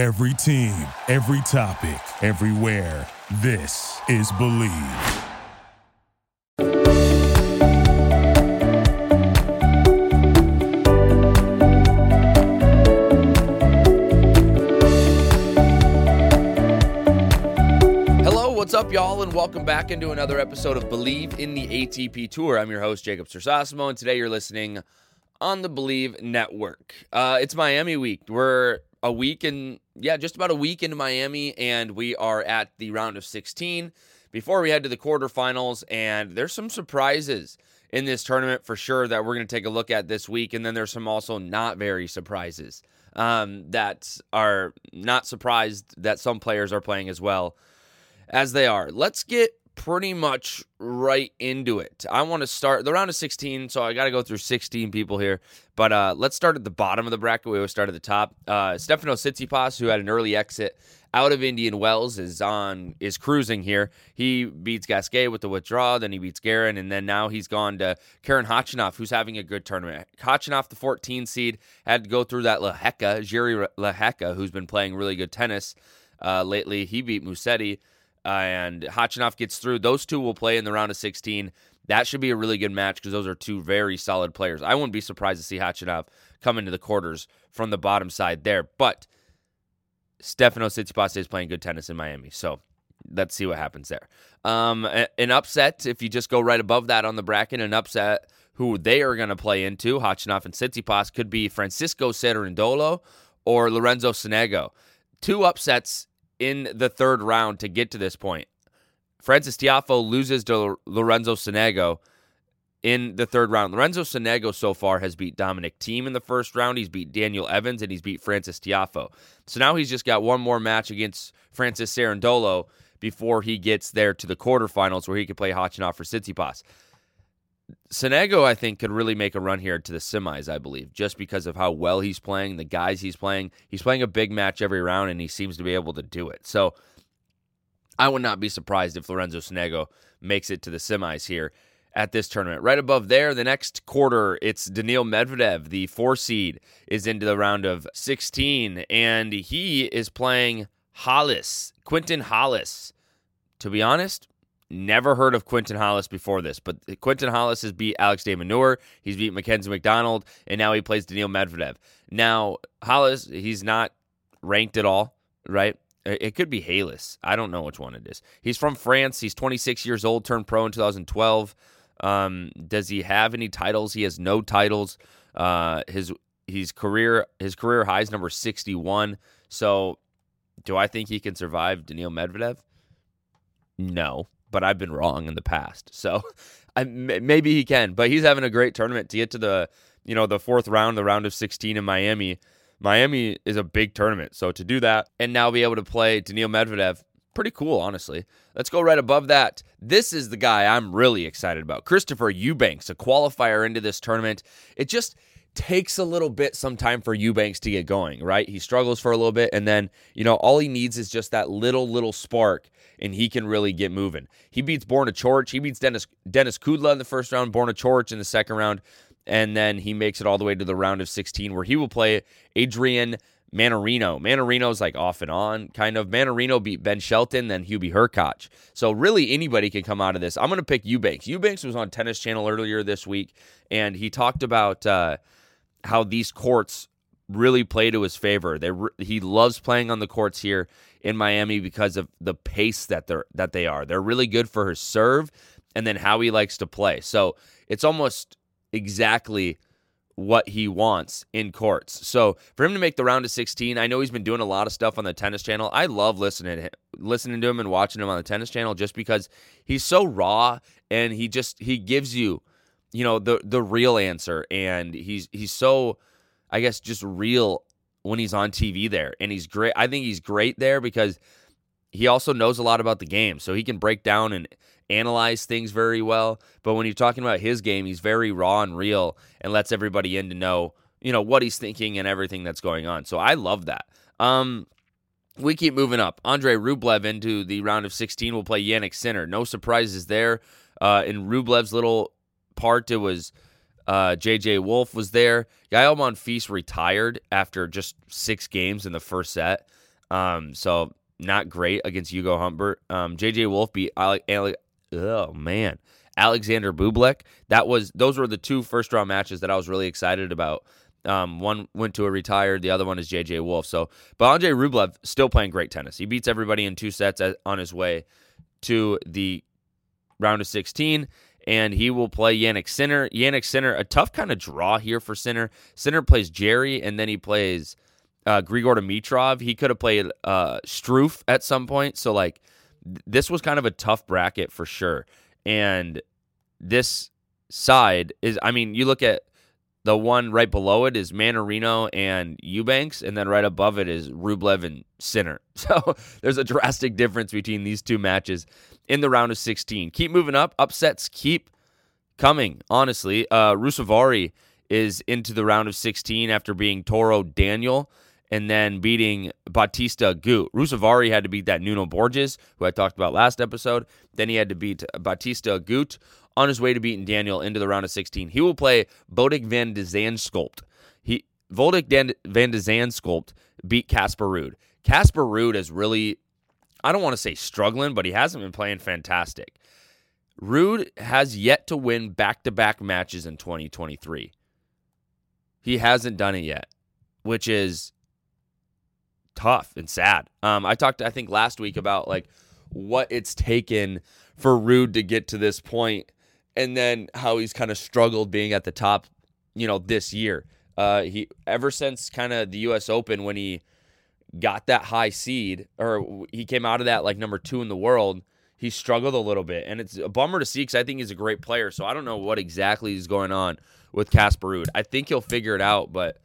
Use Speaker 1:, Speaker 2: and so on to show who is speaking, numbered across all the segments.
Speaker 1: Every team, every topic, everywhere. This is Bleav.
Speaker 2: Hello, what's up, y'all, and welcome back into another episode of Bleav in the ATP Tour. I'm your host, Jacob Sersasimo, and today you're listening on the Bleav Network. Uh, it's Miami week. We're a week and, yeah, just about a week into Miami, and we are at the round of 16 before we head to the quarterfinals, and there's some surprises in this tournament for sure that we're going to take a look at this week, and then there's some also not very surprises um, that are not surprised that some players are playing as well as they are. Let's get pretty much right into it. I want to start the round of 16, so I got to go through 16 people here. But uh, let's start at the bottom of the bracket. We always start at the top. Uh, Stefano Tsitsipas, who had an early exit out of Indian Wells, is on is cruising here. He beats Gasquet with the withdrawal, then he beats Garin, and then now he's gone to Karen Khachanov, who's having a good tournament. Khachanov, the 14 seed, had to go through that Lehecka, Jiri Lehecka, who's been playing really good tennis uh, lately. He beat Musetti and Khachanov gets through. Those two will play in the round of 16. That should be a really good match because those are two very solid players. I wouldn't be surprised to see Khachanov come into the quarters from the bottom side there. But Stefano Tsitsipas is playing good tennis in Miami, so let's see what happens there. Um, an upset, if you just go right above that on the bracket, an upset who they are going to play into, Khachanov and Tsitsipas, could be Francisco Cerundolo or Lorenzo Sonego. Two upsets in the third round to get to this point. Francis Tiafoe loses to Lorenzo Sonego in the third round. Lorenzo Sonego so far has beat Dominic Thiem in the first round. He's beat Daniel Evans and he's beat Francis Tiafoe. So now he's just got one more match against Francis Cerundolo before he gets there to the quarterfinals where he could play Khachanov for Tsitsipas. Sonego, I think, could really make a run here to the semis, I believe, just because of how well he's playing, the guys he's playing. He's playing a big match every round, and he seems to be able to do it. So I would not be surprised if Lorenzo Sonego makes it to the semis here at this tournament. Right above there, the next quarter, it's Daniil Medvedev, the four seed, is into the round of 16, and he is playing Hollis, Quentin Hollis. To be honest, Never heard of Quentin Hollis before this, but Quentin Hollis has beat Alex de Minaur, he's beat Mackenzie McDonald, and now he plays Daniil Medvedev. Now, Hollis, he's not ranked at all, right? It could be Halys. I don't know which one it is. He's from France. He's 26 years old, turned pro in 2012. Um, does he have any titles? He has no titles. Uh, his his career his career high is number 61. So, do I think he can survive Daniil Medvedev? No but I've been wrong in the past. So I, maybe he can, but he's having a great tournament to get to the, you know, the fourth round, the round of 16 in Miami. Miami is a big tournament. So to do that and now be able to play Daniil Medvedev, pretty cool, honestly. Let's go right above that. This is the guy I'm really excited about. Christopher Eubanks, a qualifier into this tournament. It just takes a little bit some time for Eubanks to get going, right? He struggles for a little bit and then, you know, all he needs is just that little little spark and he can really get moving. He beats Borna Coric, he beats Dennis Denis Kudla in the first round, Borna Coric in the second round, and then he makes it all the way to the round of 16 where he will play Adrian Mannarino. Mannarino's like off and on, kind of. Mannarino beat Ben Shelton, then Hubie Hurkacz. So really anybody can come out of this. I'm going to pick Eubanks. Eubanks was on Tennis Channel earlier this week, and he talked about uh, how these courts really play to his favor. They he loves playing on the courts here in Miami because of the pace that they're that they are. They're really good for his serve and then how he likes to play. So it's almost exactly what he wants in courts. So for him to make the round of 16, I know he's been doing a lot of stuff on the tennis channel. I love listening to him, listening to him and watching him on the tennis channel just because he's so raw and he just he gives you, you know, the the real answer and he's he's so I guess just real when he's on TV there. And he's great. I think he's great there because he also knows a lot about the game. So he can break down and analyze things very well. But when you're talking about his game, he's very raw and real and lets everybody in to know, you know, what he's thinking and everything that's going on. So I love that. Um, we keep moving up. Andre Rublev into the round of 16 will play Jannik Sinner. No surprises there. Uh, in Rublev's little part, it was uh, JJ Wolf was there. Gael Monfils retired after just six games in the first set. Um, so not great against Hugo Humbert. Um, JJ Wolf beat Ale- Ale- oh man, Alexander Bublik. That was those were the two first round matches that I was really excited about. Um, one went to a retired, the other one is JJ Wolf. So, but Andre Rublev still playing great tennis. He beats everybody in two sets on his way to the round of 16 and he will play Jannik Sinner. Jannik Sinner, a tough kind of draw here for Sinner. Sinner plays Jarry, and then he plays uh, Grigor Dimitrov. He could have played uh, Struff at some point. So, like, th- this was kind of a tough bracket for sure. And this side is, I mean, you look at the one right below it is Mannarino and Eubanks, and then right above it is Rublev and Sinner. So there's a drastic difference between these two matches in the round of 16. Keep moving up. Upsets keep coming, honestly. Uh, is into the round of 16 after being Taro Daniel and then beating Bautista Agut. Ruusuvuori had to beat that Nuno Borges, who I talked about last episode. Then he had to beat Bautista Agut on his way to beating Daniel into the round of 16. He will play Botic van de Zandschulp. He Botic van de Zandschulp beat Casper Ruud. Casper Ruud is really, I don't want to say struggling, but he hasn't been playing fantastic. Ruud has yet to win back to back matches in 2023. He hasn't done it yet, which is tough and sad. Um, I talked, I think, last week about like what it's taken for Ruud to get to this point and then how he's kind of struggled being at the top, you know, this year. Uh, he ever since kind of the U.S. Open when he got that high seed or he came out of that like number two in the world, he struggled a little bit, and it's a bummer to see because I think he's a great player. So I don't know what exactly is going on with Casper Ruud. I think he'll figure it out, but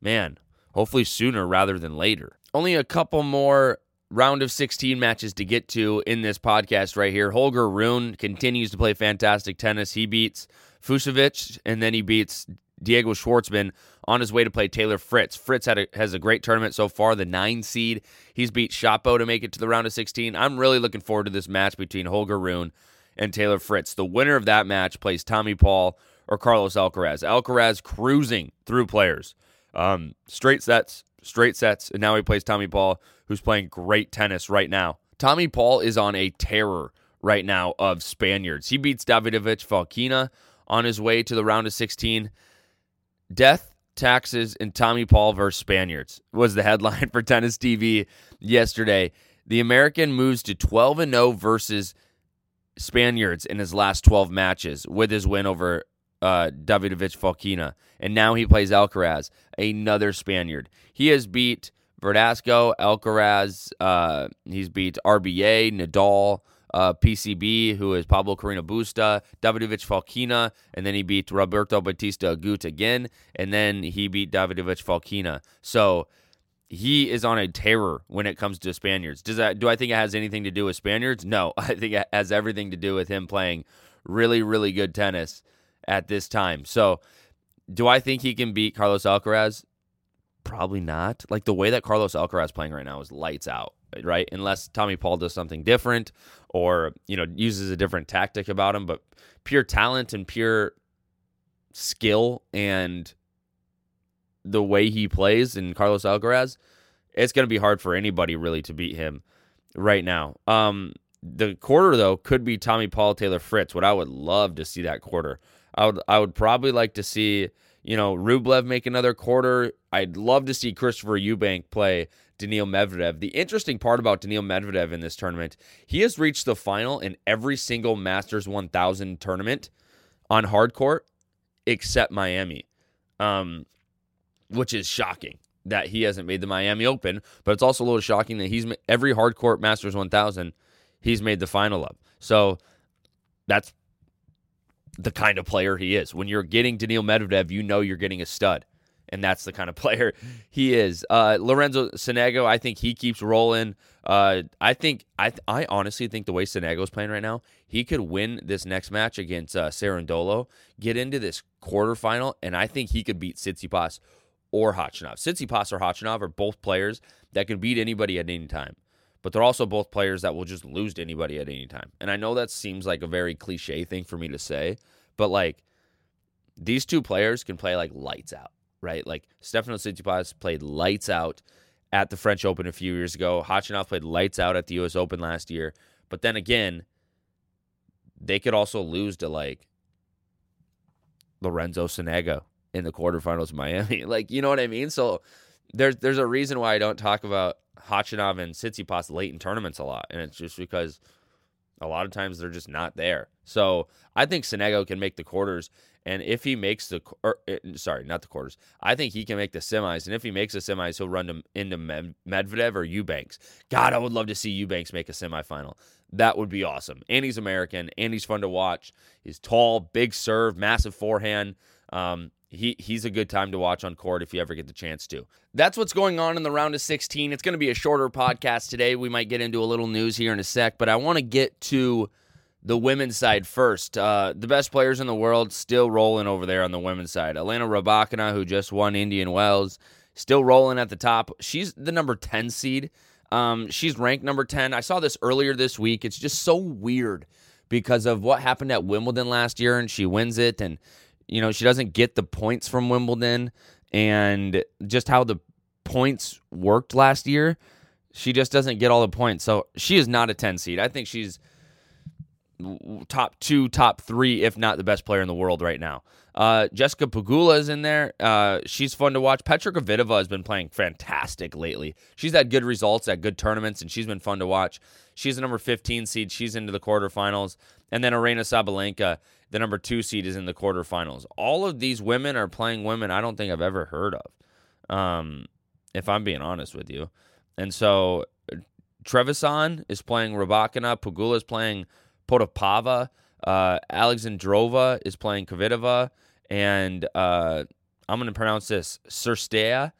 Speaker 2: man, hopefully sooner rather than later. Only a couple more round of 16 matches to get to in this podcast right here. Holger Rune continues to play fantastic tennis. He beats Fucsovics and then he beats Diego Schwartzman on his way to play Taylor Fritz. Fritz had a, has a great tournament so far, the nine seed. He's beat Shapo to make it to the round of 16. I'm really looking forward to this match between Holger Rune and Taylor Fritz. The winner of that match plays Tommy Paul or Carlos Alcaraz. Alcaraz cruising through players. Um, straight sets, straight sets, and now he plays Tommy Paul, who's playing great tennis right now. Tommy Paul is on a terror right now of Spaniards. He beats Davidovich Fokina on his way to the round of 16. Death, taxes, and Tommy Paul versus Spaniards was the headline for Tennis TV yesterday. The American moves to 12 and 0 versus Spaniards in his last 12 matches with his win over uh, Davidovich Fokina. And now he plays Alcaraz, another Spaniard. He has beat Verdasco, Alcaraz, uh, he's beat RBA, Nadal, uh, PCB, who is Pablo Carreno Busta, Davidovich Fokina, and then he beat Roberto Bautista Agut again, and then he beat Davidovich Fokina. So he is on a terror when it comes to Spaniards. Does that do I think it has anything to do with Spaniards? No, I think it has everything to do with him playing really, really good tennis at this time. So do I think he can beat Carlos Alcaraz? Probably not. Like the way that Carlos Alcaraz playing right now is lights out, right? Unless Tommy Paul does something different or, you know, uses a different tactic about him, but pure talent and pure skill and the way he plays in Carlos Alcaraz, it's going to be hard for anybody really to beat him right now. Um the quarter though could be Tommy Paul Taylor Fritz. What I would love to see that quarter. I would I would probably like to see you know Rublev make another quarter. I'd love to see Christopher Eubank play Daniil Medvedev. The interesting part about Daniil Medvedev in this tournament, he has reached the final in every single Masters 1000 tournament on hard court except Miami, um, which is shocking that he hasn't made the Miami Open. But it's also a little shocking that he's every hard court Masters 1000 he's made the final of. So that's the kind of player he is. When you're getting Daniil Medvedev, you know you're getting a stud. And that's the kind of player he is. Uh, Lorenzo Sonego, I think he keeps rolling. Uh, I think I I honestly think the way Sonego's playing right now, he could win this next match against uh, Cerundolo, get into this quarterfinal, and I think he could beat Tsitsipas or Khachanov. Tsitsipas or Khachanov are both players that can beat anybody at any time but they're also both players that will just lose to anybody at any time. And I know that seems like a very cliche thing for me to say, but like these two players can play like lights out, right? Like Stefano Tsitsipas played lights out at the French Open a few years ago. Khachanov played lights out at the U.S. Open last year, but then again, they could also lose to like Lorenzo Sonego in the quarterfinals of Miami. Like, you know what I mean? So there's there's a reason why I don't talk about Khachanov and Tsitsipas late in tournaments a lot, and it's just because a lot of times they're just not there. So I think Sonego can make the quarters, and if he makes the or, eh, sorry, not the quarters, I think he can make the semis, and if he makes the semis, he'll run to, into Medvedev or Eubanks. God, I would love to see Eubanks make a semifinal. That would be awesome. And he's American, and he's fun to watch. He's tall, big serve, massive forehand. Um, he he's a good time to watch on court if you ever get the chance to. That's what's going on in the round of 16. It's going to be a shorter podcast today. We might get into a little news here in a sec, but I want to get to the women's side first. Uh, the best players in the world still rolling over there on the women's side. Elena Rybakina, who just won Indian Wells, still rolling at the top. She's the number 10 seed. Um, she's ranked number 10. I saw this earlier this week. It's just so weird because of what happened at Wimbledon last year, and she wins it, and you know, she doesn't get the points from Wimbledon and just how the points worked last year, she just doesn't get all the points. So she is not a 10 seed. I think she's top two, top three, if not the best player in the world right now. Uh, Jessica Pegula is in there. Uh, she's fun to watch. Petra Kvitova has been playing fantastic lately. She's had good results at good tournaments, and she's been fun to watch. She's the number 15 seed. She's into the quarterfinals. And then Aryna Sabalenka the number two seed is in the quarterfinals. All of these women are playing women I don't think I've ever heard of, um, if I'm being honest with you. And so Trevisan is playing Rybakina, Pegula is playing Potapova, uh, Alexandrova is playing Kvitova, and uh, I'm going to pronounce this Cirstea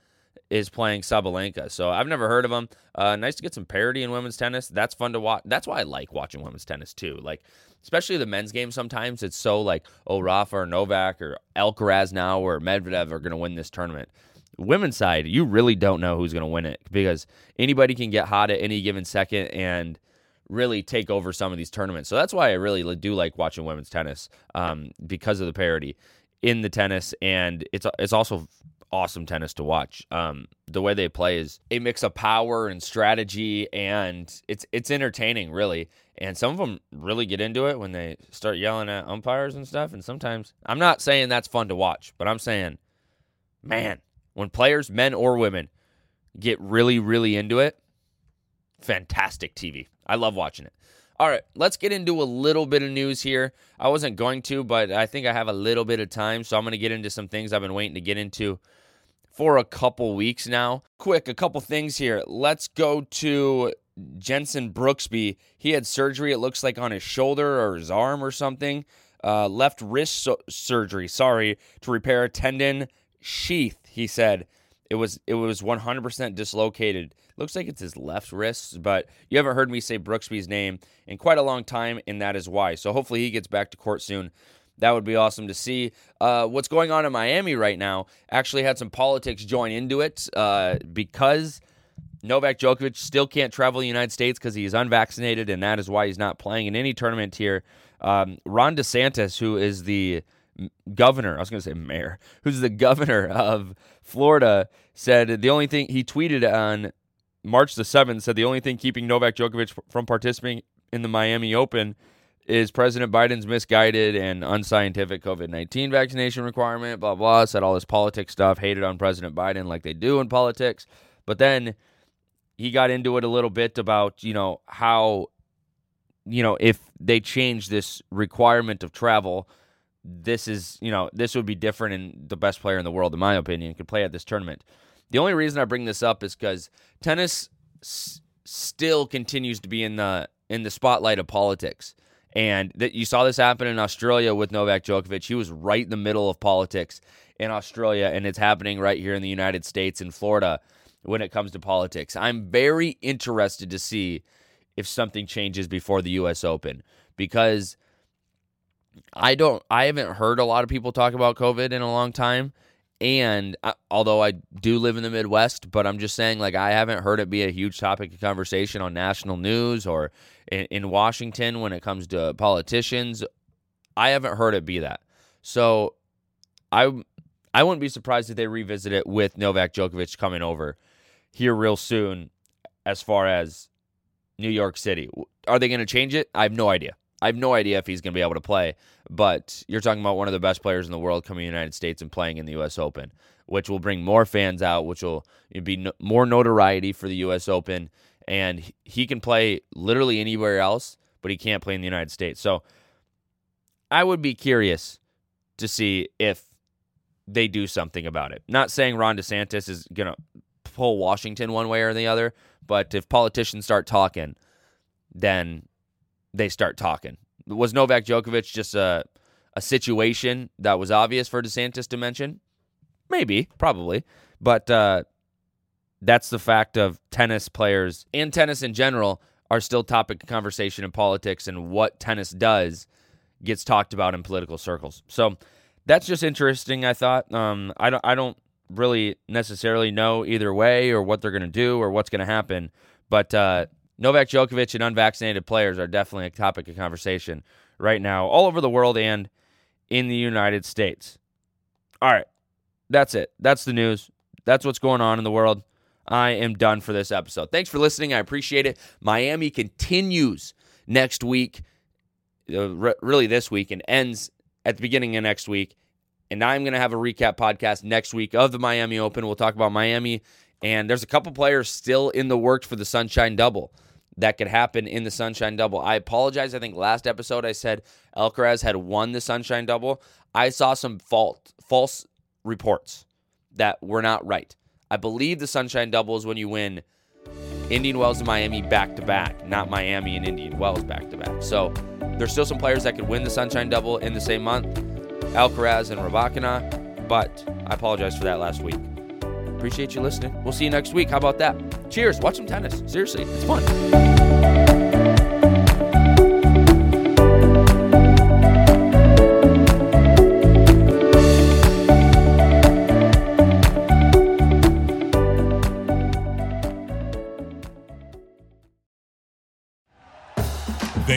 Speaker 2: is playing Sabalenka. So I've never heard of them. Uh, nice to get some parity in women's tennis. That's fun to watch. That's why I like watching women's tennis too. Like especially the men's game. Sometimes it's so like oh Rafa or Novak or Alcaraz now or Medvedev are going to win this tournament. Women's side, you really don't know who's going to win it because anybody can get hot at any given second and really take over some of these tournaments. So that's why I really do like watching women's tennis um, because of the parity in the tennis, and it's it's also awesome tennis to watch. Um, the way they play is a mix of power and strategy, and it's it's entertaining, really. And some of them really get into it when they start yelling at umpires and stuff. And sometimes I'm not saying that's fun to watch, but I'm saying, man, when players, men or women, get really, really into it, fantastic TV. I love watching it. All right, let's get into a little bit of news here. I wasn't going to, but I think I have a little bit of time, so I'm going to get into some things I've been waiting to get into for a couple weeks now. Quick, a couple things here. Let's go to Jenson Brooksby. He had surgery, it looks like on his shoulder or his arm or something. Uh, left wrist so- surgery, sorry, to repair a tendon sheath. He said it was it was 100% dislocated. Looks like it's his left wrist, but you haven't heard me say Brooksby's name in quite a long time, and that is why. So hopefully he gets back to court soon. That would be awesome to see. Uh, what's going on in Miami right now actually had some politics join into it uh, because Novak Djokovic still can't travel the United States because he is unvaccinated, and that is why he's not playing in any tournament here. Um, Ron DeSantis, who is the governor, I was going to say mayor, who's the governor of Florida, said the only thing he tweeted on March the 7th said the only thing keeping Novak Djokovic from participating in the Miami Open is President Biden's misguided and unscientific COVID 19 vaccination requirement, blah, blah. Said all this politics stuff, hated on President Biden like they do in politics. But then he got into it a little bit about you know how you know if they change this requirement of travel this is you know this would be different and the best player in the world in my opinion could play at this tournament. The only reason i bring this up is because tennis s- still continues to be in the in the spotlight of politics. And that you saw this happen in australia with novak djokovic. He was right in the middle of politics in australia and it's happening right here in the united states in florida when it comes to politics. I'm very interested to see if something changes before the US Open because I don't I haven't heard a lot of people talk about COVID in a long time and uh, although I do live in the Midwest, but I'm just saying like I haven't heard it be a huge topic of conversation on national news or in, in Washington when it comes to politicians. I haven't heard it be that. So I I wouldn't be surprised if they revisit it with Novak Djokovic coming over here real soon as far as New York City. Are they going to change it? I have no idea. I have no idea if he's going to be able to play, but you're talking about one of the best players in the world coming to the United States and playing in the U.S. Open, which will bring more fans out, which will be no, more notoriety for the U.S. Open. And he can play literally anywhere else, but he can't play in the United States. So I would be curious to see if they do something about it. Not saying Ron DeSantis is going to pull Washington one way or the other, but if politicians start talking, then they start talking. Was Novak Djokovic just a a situation that was obvious for DeSantis to mention? Maybe, probably, but uh, that's the fact of tennis players and tennis in general are still topic of conversation in politics, and what tennis does gets talked about in political circles. So that's just interesting. I thought. Um, I don't. I don't really necessarily know either way or what they're going to do or what's going to happen, but uh, Novak Djokovic and unvaccinated players are definitely a topic of conversation right now, all over the world and in the United States. All right, that's it. That's the news. That's what's going on in the world. I am done for this episode. Thanks for listening. I appreciate it. Miami continues next week, uh, really this week, and ends at the beginning of next week. And I'm going to have a recap podcast next week of the Miami Open. We'll talk about Miami. And there's a couple players still in the works for the Sunshine Double that could happen in the Sunshine Double. I apologize. I think last episode I said Alcaraz had won the Sunshine Double. I saw some fault, false reports that were not right. I believe the Sunshine Double is when you win Indian Wells and Miami back to back, not Miami and Indian Wells back to back. So there's still some players that could win the Sunshine Double in the same month, Alcaraz and Rybakina, but I apologize for that last week. Appreciate you listening. We'll see you next week. How about that? Cheers. Watch some tennis. Seriously, it's fun.